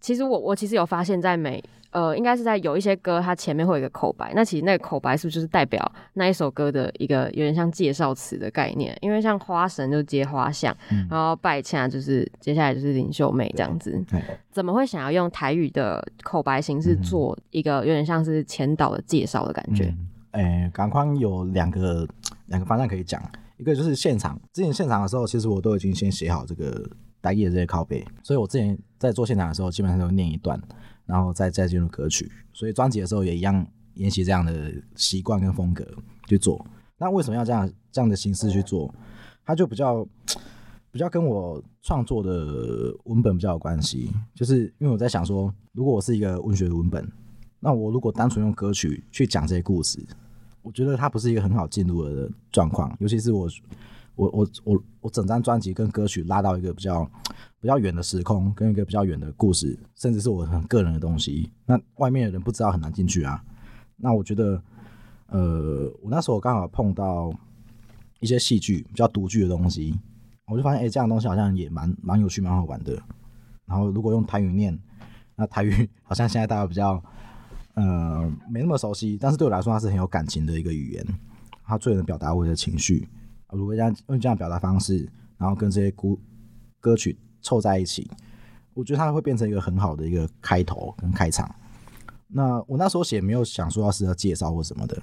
其实我我其实有发现，在每呃，应该是在有一些歌，它前面会有一个口白。那其实那个口白是不是就是代表那一首歌的一个有点像介绍词的概念？因为像花神就接花香，嗯、然后拜洽就是接下来就是林秀妹这样子。怎么会想要用台语的口白形式做一个有点像是前导的介绍的感觉？哎、嗯，港、欸、宽有两个两个方向可以讲，一个就是现场，之前现场的时候，其实我都已经先写好这个台语的这些拷贝，所以我之前在做现场的时候，基本上都念一段。然后再再进入歌曲，所以专辑的时候也一样沿袭这样的习惯跟风格去做。那为什么要这样这样的形式去做？它就比较比较跟我创作的文本比较有关系。就是因为我在想说，如果我是一个文学的文本，那我如果单纯用歌曲去讲这些故事，我觉得它不是一个很好进入的状况。尤其是我我我我我整张专辑跟歌曲拉到一个比较。比较远的时空，跟一个比较远的故事，甚至是我很个人的东西，那外面的人不知道很难进去啊。那我觉得，呃，我那时候刚好碰到一些戏剧比较独具的东西，我就发现，哎、这样的东西好像也蛮蛮有趣、蛮好玩的。然后如果用台语念，那台语 好像现在大家比较，呃，没那么熟悉，但是对我来说，它是很有感情的一个语言，它最能表达我的情绪。如果这样用这样表达方式，然后跟这些歌歌曲。凑在一起，我觉得它会变成一个很好的一个开头跟开场。那我那时候写没有想说要是要介绍或什么的，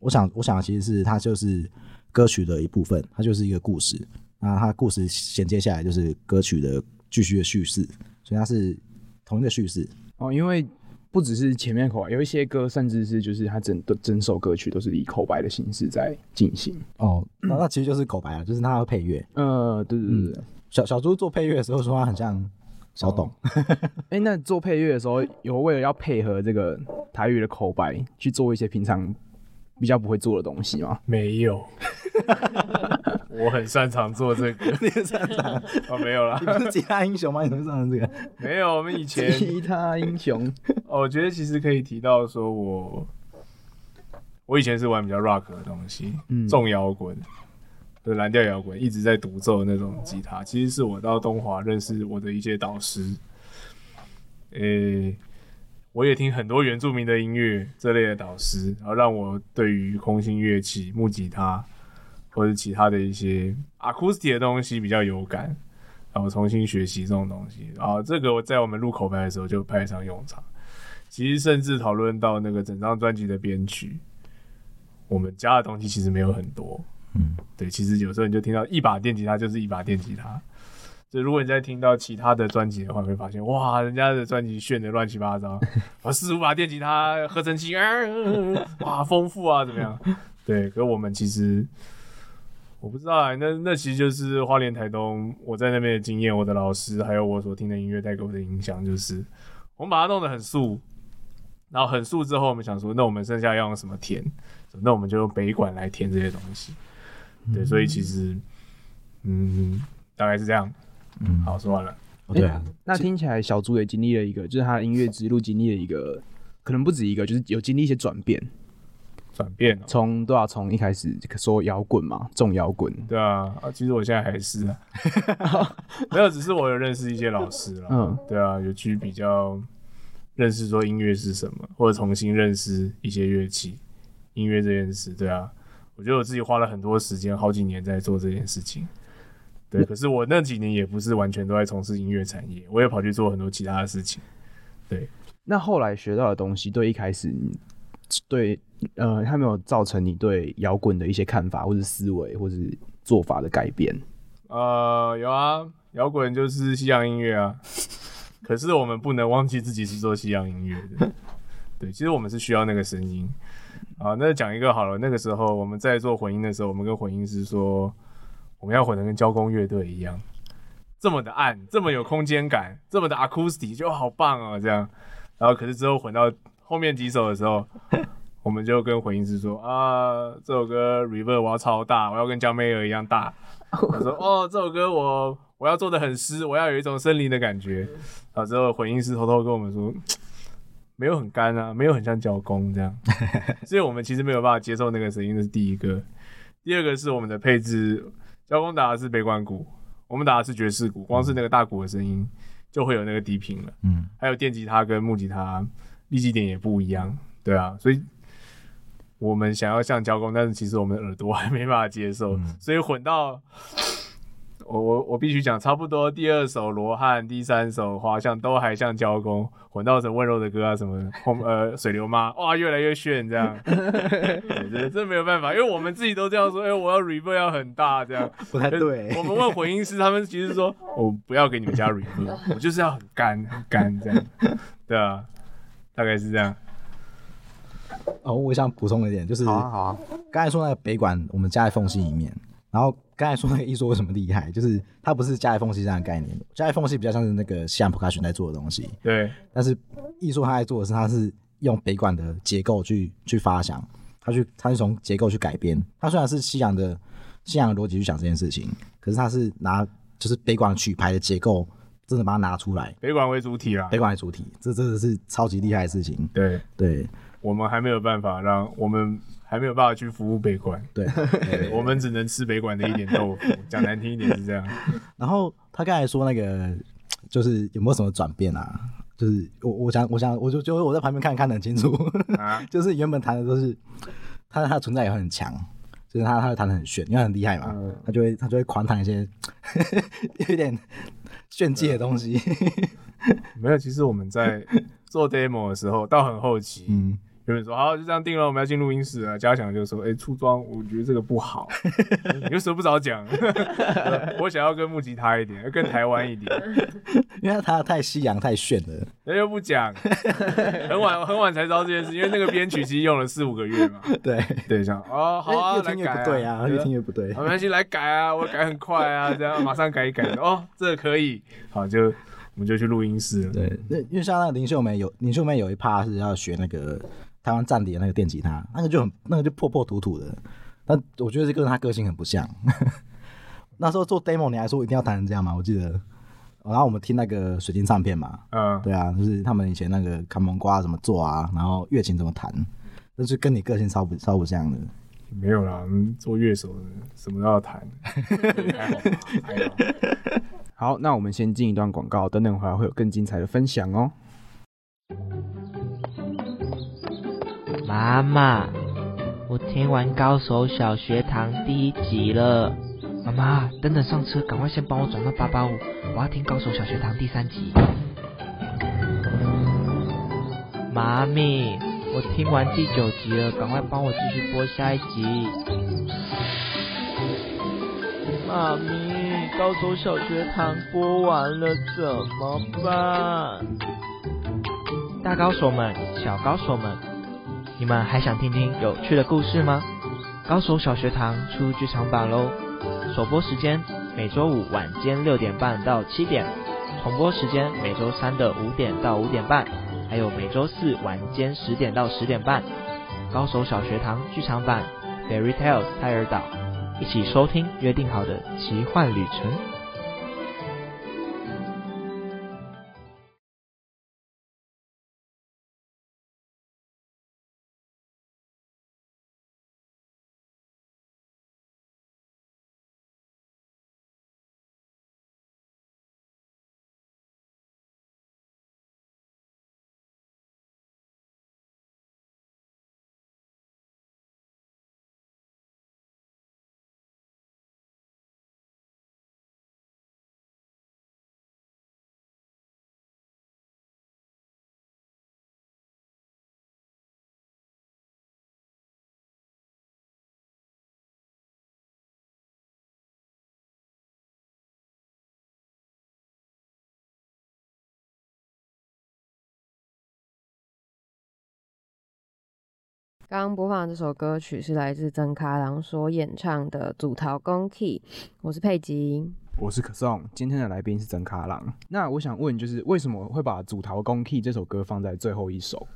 我想我想其实是它就是歌曲的一部分，它就是一个故事。那它故事衔接下来就是歌曲的继续的叙事，所以它是同一个叙事哦。因为不只是前面口白，有一些歌甚至是就是它整整首歌曲都是以口白的形式在进行哦。那那其实就是口白啊，就是它的配乐。呃，对对对对。嗯小小猪做配乐的时候说话很像小董，哎、哦欸，那做配乐的时候有为了要配合这个台语的口白去做一些平常比较不会做的东西吗？没有，我很擅长做这个，你很擅长哦，没有啦，你不是吉他英雄吗？你怎么擅长这个？没有，我们以前吉他英雄，哦，我觉得其实可以提到说我我以前是玩比较 rock 的东西，嗯，重摇滚。对蓝调摇滚一直在独奏的那种吉他，其实是我到东华认识我的一些导师。诶、欸，我也听很多原住民的音乐这类的导师，然后让我对于空心乐器、木吉他或者其他的一些 acoustic 的东西比较有感，然后重新学习这种东西。然后这个我在我们录口白的时候就派上用场。其实甚至讨论到那个整张专辑的编曲，我们加的东西其实没有很多。嗯，对，其实有时候你就听到一把电吉他就是一把电吉他。就如果你在听到其他的专辑的话，你会发现哇，人家的专辑炫的乱七八糟，啊，四五把电吉他合成器，啊，哇，丰富啊，怎么样？对，可是我们其实我不知道啊，那那其实就是花莲台东我在那边的经验，我的老师还有我所听的音乐带给我的影响，就是我们把它弄得很素，然后很素之后，我们想说，那我们剩下要用什么填？那我们就用北管来填这些东西。对，所以其实，嗯，大概是这样。嗯，好，说完了。对啊，那听起来小猪也经历了一个，就是他的音乐之路经历了一个，可能不止一个，就是有经历一些转变。转变？从都要从一开始说摇滚嘛，重摇滚。对啊，啊，其实我现在还是啊，没有，只是我有认识一些老师了。嗯，对啊，有去比较认识说音乐是什么，或者重新认识一些乐器、音乐这件事。对啊。我觉得我自己花了很多时间，好几年在做这件事情。对，可是我那几年也不是完全都在从事音乐产业，我也跑去做很多其他的事情。对，那后来学到的东西，对一开始，对，呃，它没有造成你对摇滚的一些看法，或者思维，或者做法的改变？呃，有啊，摇滚就是西洋音乐啊。可是我们不能忘记自己是做西洋音乐的。对，其实我们是需要那个声音。啊，那讲一个好了。那个时候我们在做混音的时候，我们跟混音师说，我们要混得跟交工乐队一样，这么的暗，这么有空间感，这么的 acoustic，就好棒啊！这样。然后可是之后混到后面几首的时候，我们就跟混音师说啊，这首歌 reverb 我要超大，我要跟 John Mayer 一样大。我说哦，这首歌我我要做的很湿，我要有一种森林的感觉。然后之后混音师偷偷跟我们说。没有很干啊，没有很像交工这样，所以我们其实没有办法接受那个声音，这是第一个。第二个是我们的配置，交工打的是悲观鼓，我们打的是爵士鼓，光是那个大鼓的声音就会有那个低频了。嗯，还有电吉他跟木吉他立基点也不一样，对啊，所以我们想要像交工，但是其实我们的耳朵还没办法接受，所以混到。我我我必须讲，差不多第二首罗汉，第三首花像都还像交工，混到成温柔的歌啊什么的，后呃水流妈 哇越来越炫这样，对，对，这没有办法，因为我们自己都这样说，哎、欸，我要 reverb 要很大这样，不太对。我们问混音师，他们其实说，我 不要给你们加 reverb，我就是要很干很干这样，对啊，大概是这样。哦，我想补充一点，就是好啊好啊，刚才说那个北管，我们加在缝隙里面。然后刚才说那个艺术为什么厉害，就是它不是夹在缝隙这样的概念，夹在缝隙比较像是那个西洋 percussion 在做的东西。对。但是艺术它在做的是，它是用北管的结构去去发想，它去它是从结构去改编。它虽然是西洋的西洋的逻辑去想这件事情，可是它是拿就是北管曲牌的结构，真的把它拿出来。北管为主体啦。北管为主体，这真的是超级厉害的事情。对对，我们还没有办法让我们。还没有办法去服务北管，对，我们只能吃北管的一点豆腐。讲难听一点是这样。然后他刚才说那个，就是有没有什么转变啊？就是我我想我想我就就我在旁边看看得很清楚，啊、就是原本弹的都是他他的存在也很强，就是他他会弹的很炫，因为很厉害嘛，嗯、他就会他就会狂弹一些 有点炫技的东西。没有，其实我们在做 demo 的时候，到很后期，嗯。有人说好，就这样定了，我们要进录音室啊。嘉祥就说：“哎、欸，出装，我觉得这个不好。你又舍不早讲？我想要跟木吉他一点，要更台湾一点，因为他太西洋太炫了。人又不讲，很晚很晚才知道这件事，因为那个编曲其实用了四五个月嘛。对对，这样哦，好啊，越听越不对啊，越听越不对。没关系，来改啊，我改很快啊，这样马上改一改。哦，这个可以，好，就我们就去录音室了。对，那因为像那个林秀梅有林秀梅有一趴是要学那个。台湾站里的那个电吉他，那个就很，那个就破破土土的。但我觉得这跟他个性很不像。那时候做 demo，你还说一定要弹成这样吗？我记得。然后我们听那个水晶唱片嘛，嗯，对啊，就是他们以前那个卡蒙瓜怎么做啊，然后乐琴怎么弹，就是跟你个性超不超不像的。没有啦，做乐手什么都要弹。好，那我们先进一段广告，等等回来会有更精彩的分享哦。妈妈，我听完《高手小学堂》第一集了。妈妈，等等上车，赶快先帮我转到八八五，我要听《高手小学堂》第三集。妈咪，我听完第九集了，赶快帮我继续播下一集。妈咪，《高手小学堂》播完了怎么办？大高手们，小高手们。你们还想听听有趣的故事吗？高手小学堂出剧场版喽！首播时间每周五晚间六点半到七点，重播时间每周三的五点到五点半，还有每周四晚间十点到十点半。高手小学堂剧场版《Fairy Tales 泰尔岛》，一起收听约定好的奇幻旅程。刚刚播放的这首歌曲是来自曾卡郎所演唱的《祖陶公 key》，我是佩吉，我是可颂，今天的来宾是曾卡郎。那我想问，就是为什么会把《祖陶公 key》这首歌放在最后一首？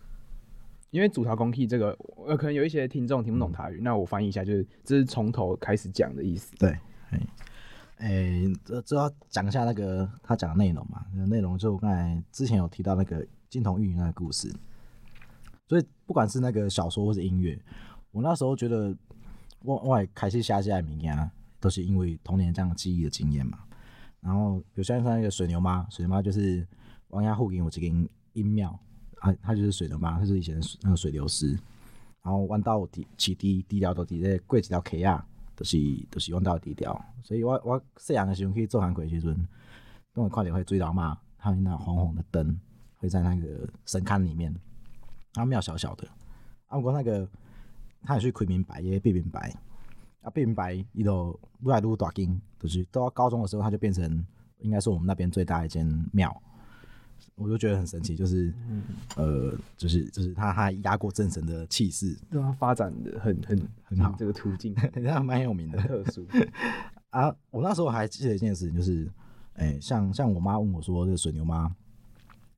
因为《祖陶公 key》这个，呃，可能有一些听众听不懂台语，嗯、那我翻译一下，就是这是从头开始讲的意思。对，哎，哎，这这要讲一下那个他讲的内容嘛？内容就我刚才之前有提到那个金童玉女那个故事。所以不管是那个小说或是音乐，我那时候觉得我我开始写这些物件，都是因为童年这样记忆的经验嘛。然后比如像那个水牛妈，水牛妈就是王家附近有一间音庙啊，它就是水牛妈，它是以前那个水流师。然后弯道底起低低调都底在过几条溪啊，都是都是弯道低调。所以我我细汉的时候去做韩国时阵，都会快点会追到嘛，他们那红红的灯会在那个神龛里面。啊，庙小小的，啊，不过那个他也是开明白，也变明白，啊，变明白，伊都越来越大间，就是到高中的时候，他就变成应该是我们那边最大一间庙，我就觉得很神奇，就是，嗯、呃，就是就是他还压过正神的气势，对他发展的很很很好，这个途径，人家蛮有名的，特殊。啊，我那时候还记得一件事情，就是，哎、欸，像像我妈问我说，这个水牛妈，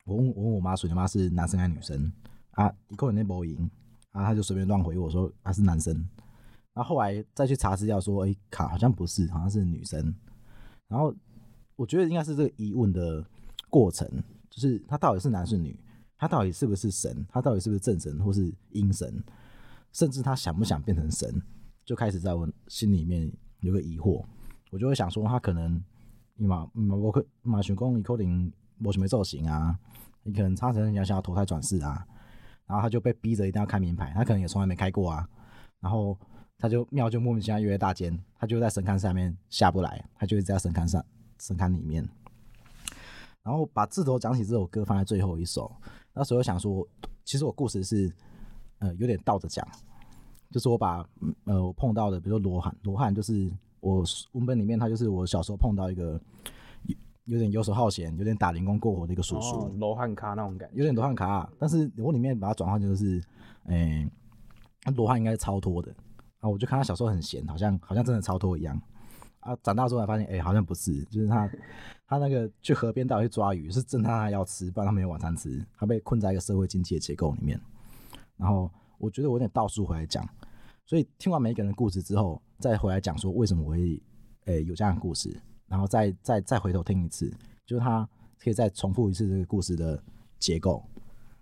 我问我问我妈，水牛妈是男生还是女生？啊，一个人那波赢，啊，他就随便乱回我说他是男生，然后后来再去查资料说，哎、欸，卡好像不是，好像是女生。然后我觉得应该是这个疑问的过程，就是他到底是男是女，他到底是不是神，他到底是不是正神或是阴神，甚至他想不想变成神，就开始在我心里面有个疑惑。我就会想说，他可能你嘛，我可嘛想讲，伊可能无什么造型啊，你可能差成想想要投胎转世啊。然后他就被逼着一定要开名牌，他可能也从来没开过啊。然后他就庙就莫名其妙越来越大间，他就在神龛上面下不来，他就一直在神龛上神龛里面。然后把字头讲起这首歌放在最后一首，那时候想说，其实我故事是呃有点倒着讲，就是我把呃我碰到的，比如说罗汉，罗汉就是我文本里面他就是我小时候碰到一个。有点游手好闲，有点打零工过活的一个叔叔，罗汉卡那种感觉，有点罗汉咖。但是我里面把它转换就是，诶、欸，罗汉应该是超脱的啊。我就看他小时候很闲，好像好像真的超脱一样啊。长大之后才发现，诶、欸，好像不是，就是他他那个去河边到底去抓鱼，是正他要吃，不然他没有晚餐吃，他被困在一个社会经济的结构里面。然后我觉得我有点倒数回来讲，所以听完每一个人的故事之后，再回来讲说为什么我会诶、欸、有这样的故事。然后再再再回头听一次，就是他可以再重复一次这个故事的结构，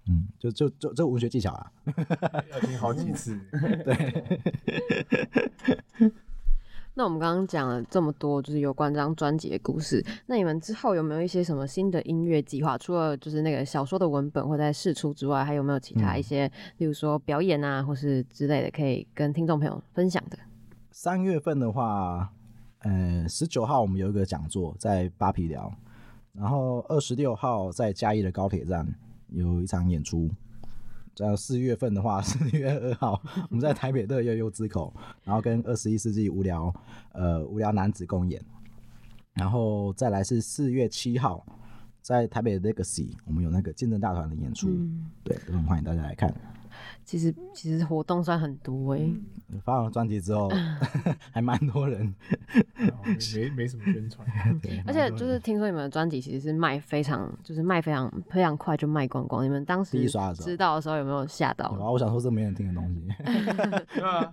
嗯，就就就这文学技巧啊，要听好几次。对。那我们刚刚讲了这么多，就是有关这张专辑的故事。那你们之后有没有一些什么新的音乐计划？除了就是那个小说的文本会在试出之外，还有没有其他一些，嗯、例如说表演啊，或是之类的，可以跟听众朋友分享的？三月份的话。呃，十九号我们有一个讲座在八皮寮，然后二十六号在嘉义的高铁站有一场演出。在四月份的话，四月二号我们在台北乐悠悠之口，然后跟二十一世纪无聊呃无聊男子共演。然后再来是四月七号在台北 Legacy，我们有那个见证大团的演出，嗯、对，都很欢迎大家来看。其实其实活动算很多哎、欸，发完专辑之后 还蛮多人，没没什么宣传，而且就是听说你们的专辑其实是卖非常就是卖非常非常快就卖光光，你们当时知道的时候有没有吓到？我想说这没人听的东西，对啊，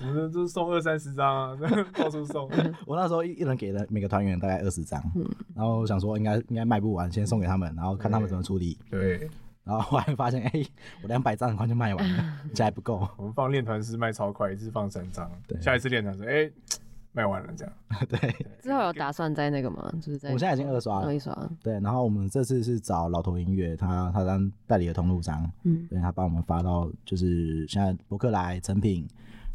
我们就是送二三十张啊，到处送。我那时候一一人给了每个团员大概二十张，然后我想说应该应该卖不完，先送给他们，然后看他们怎么处理。对。然后后来发现，哎、欸，我两百张很快就卖完了，这还不够。我们放练团是卖超快，一次放三张。对，下一次练团说，哎、欸，卖完了这样。对。之后有打算在那个吗？就是在。我现在已经二刷了。二刷。对，然后我们这次是找老头音乐，他他当代理的通路商，嗯，对，他帮我们发到就是现在博客来、成品，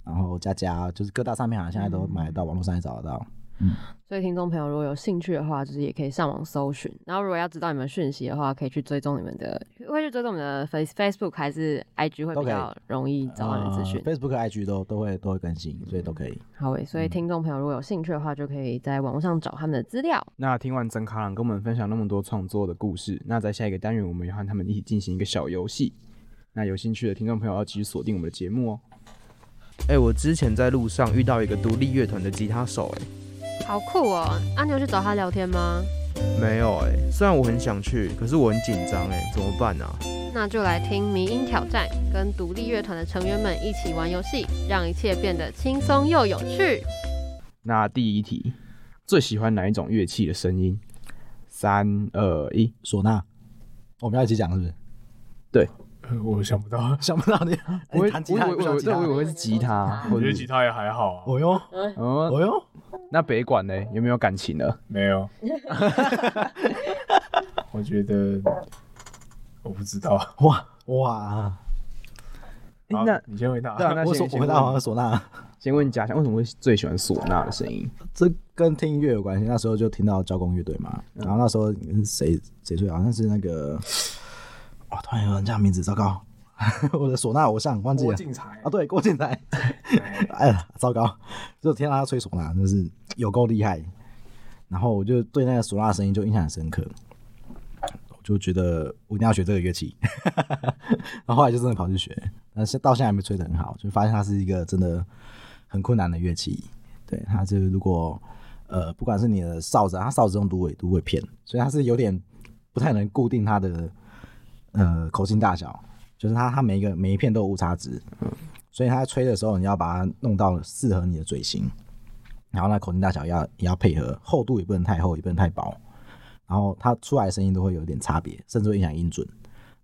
然后佳佳，就是各大上面好像现在都买得到，网络上也找得到。嗯，所以听众朋友如果有兴趣的话，就是也可以上网搜寻。然后如果要知道你们讯息的话，可以去追踪你们的，会去追踪你们的 Face Facebook 还是 IG 会比较容易找到你的资讯。呃、Facebook、IG 都都会都会更新，所以都可以。好诶，所以听众朋友如果有兴趣的话，就可以在网络上找他们的资料。那听完曾卡朗跟我们分享那么多创作的故事，那在下一个单元，我们要和他们一起进行一个小游戏。那有兴趣的听众朋友要继续锁定我们的节目哦。哎、欸，我之前在路上遇到一个独立乐团的吉他手、欸，哎，好酷哦！啊，牛去找他聊天吗？没有、欸，哎，虽然我很想去，可是我很紧张，哎，怎么办呢、啊？那就来听迷音挑战，跟独立乐团的成员们一起玩游戏，让一切变得轻松又有趣。那第一题，最喜欢哪一种乐器的声音？三二一，唢呐。我们要一起讲是不是？对。我想不到，想不到你。我弹吉他，我我我以为是吉他，我觉得吉他也还好啊。哦哟，哦哟，那北管呢？有没有感情呢？没有。我觉得我不知道。哇哇！那你先回答。对啊，那我我回答好像唢呐。先问家祥，为什么会最喜欢唢呐的声音？这跟听音乐有关系。那时候就听到交工乐队嘛，然后那时候谁谁最好像是那个。哦，突然有人叫名字，糟糕！我的唢呐偶像忘记了。郭靖才啊，对，郭靖才。哎呀，糟糕！就听到他吹唢呐，真是有够厉害。然后我就对那个唢呐的声音就印象很深刻，我就觉得我一定要学这个乐器。然后后来就真的跑去学，但是到现在还没吹得很好，就发现它是一个真的很困难的乐器。对，它就如果呃，不管是你的哨子，它哨子用芦苇芦苇片，所以它是有点不太能固定它的。呃，口径大小就是它，它每一个每一片都有误差值，嗯，所以它吹的时候，你要把它弄到适合你的嘴型，然后那口径大小要也要配合，厚度也不能太厚，也不能太薄，然后它出来的声音都会有点差别，甚至会影响音准。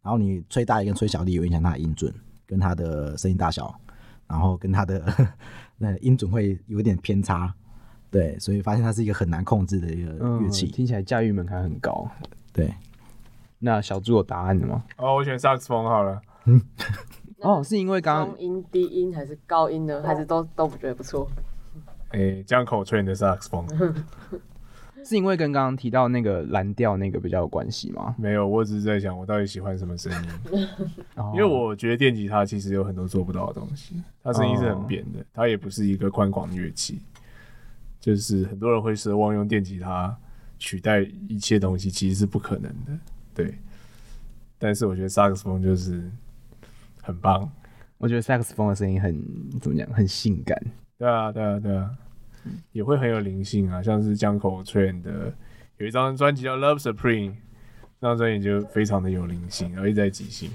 然后你吹大力跟吹小力有影响它的音准，跟它的声音大小，然后跟它的 那音准会有点偏差，对，所以发现它是一个很难控制的一个乐器，嗯，听起来驾驭门槛很高，对。那小猪有答案的吗？哦，我选萨克斯风好了。嗯，哦，是因为刚刚中音、低音还是高音呢？还是都都不觉得不错？哎、欸，江口吹的萨克斯风，是因为跟刚刚提到那个蓝调那个比较有关系吗？没有，我只是在想我到底喜欢什么声音。因为我觉得电吉他其实有很多做不到的东西，它声音是很扁的，它也不是一个宽广的乐器。就是很多人会奢望用电吉他取代一切东西，其实是不可能的。对，但是我觉得萨克斯风就是很棒。我觉得萨克斯风的声音很怎么讲，很性感。对啊，对啊，对啊，也会很有灵性啊。像是江口吹的有一张专辑叫《Love Supreme》，那张专辑就非常的有灵性，然后一直在即兴。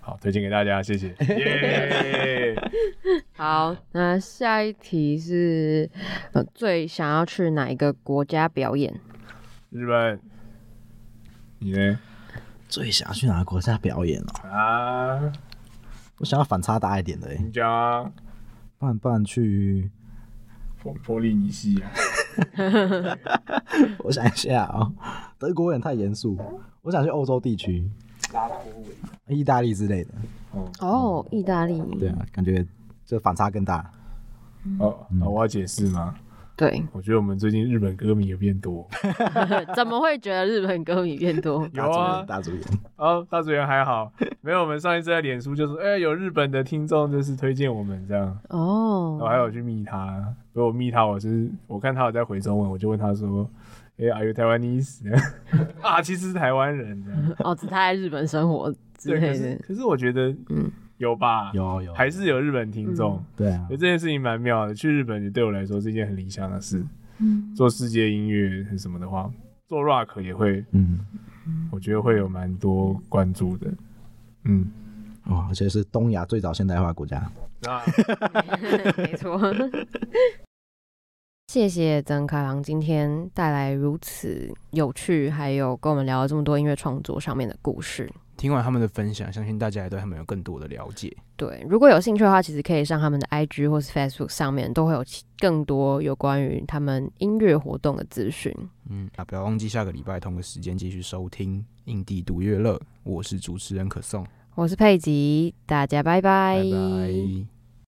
好，推荐给大家，谢谢。好，那下一题是呃，最想要去哪一个国家表演？日本。你呢？最想要去哪个国家表演哦？啊，我想要反差大一点的哎。你讲啊，不然不然去波波利尼西亚。我想一下啊、哦，德国有点太严肃。我想去欧洲地区，拉脱维、意大利之类的。哦，意大利。对啊，感觉这反差更大。哦，那我要解释吗？对，我觉得我们最近日本歌迷有变多。怎么会觉得日本歌迷变多？有啊，大组员。哦，大组员还好，没有。我们上一次在脸书就是，哎、欸，有日本的听众就是推荐我们这样。哦。我还有去密他，如果我密他，我是我看他有在回中文，我就问他说，哎、欸、，Are you Taiwanese？啊，其实是台湾人。哦，只他在日本生活之类的。可是，可是我觉得，嗯。有吧？有有，还是有日本听众、嗯。对啊，所以这件事情蛮妙的。去日本，对我来说是一件很理想的事。嗯，做世界音乐什么的话，做 rock 也会。嗯，我觉得会有蛮多关注的。嗯，哦，而且是东亚最早现代化国家。啊，没错。谢谢曾开朗今天带来如此有趣，还有跟我们聊了这么多音乐创作上面的故事。听完他们的分享，相信大家也对他们有更多的了解。对，如果有兴趣的话，其实可以上他们的 IG 或是 Facebook 上面，都会有更多有关于他们音乐活动的资讯。嗯，啊不要忘记下个礼拜同个时间继续收听《印地独乐乐》，我是主持人可颂，我是佩吉，大家拜拜。拜拜。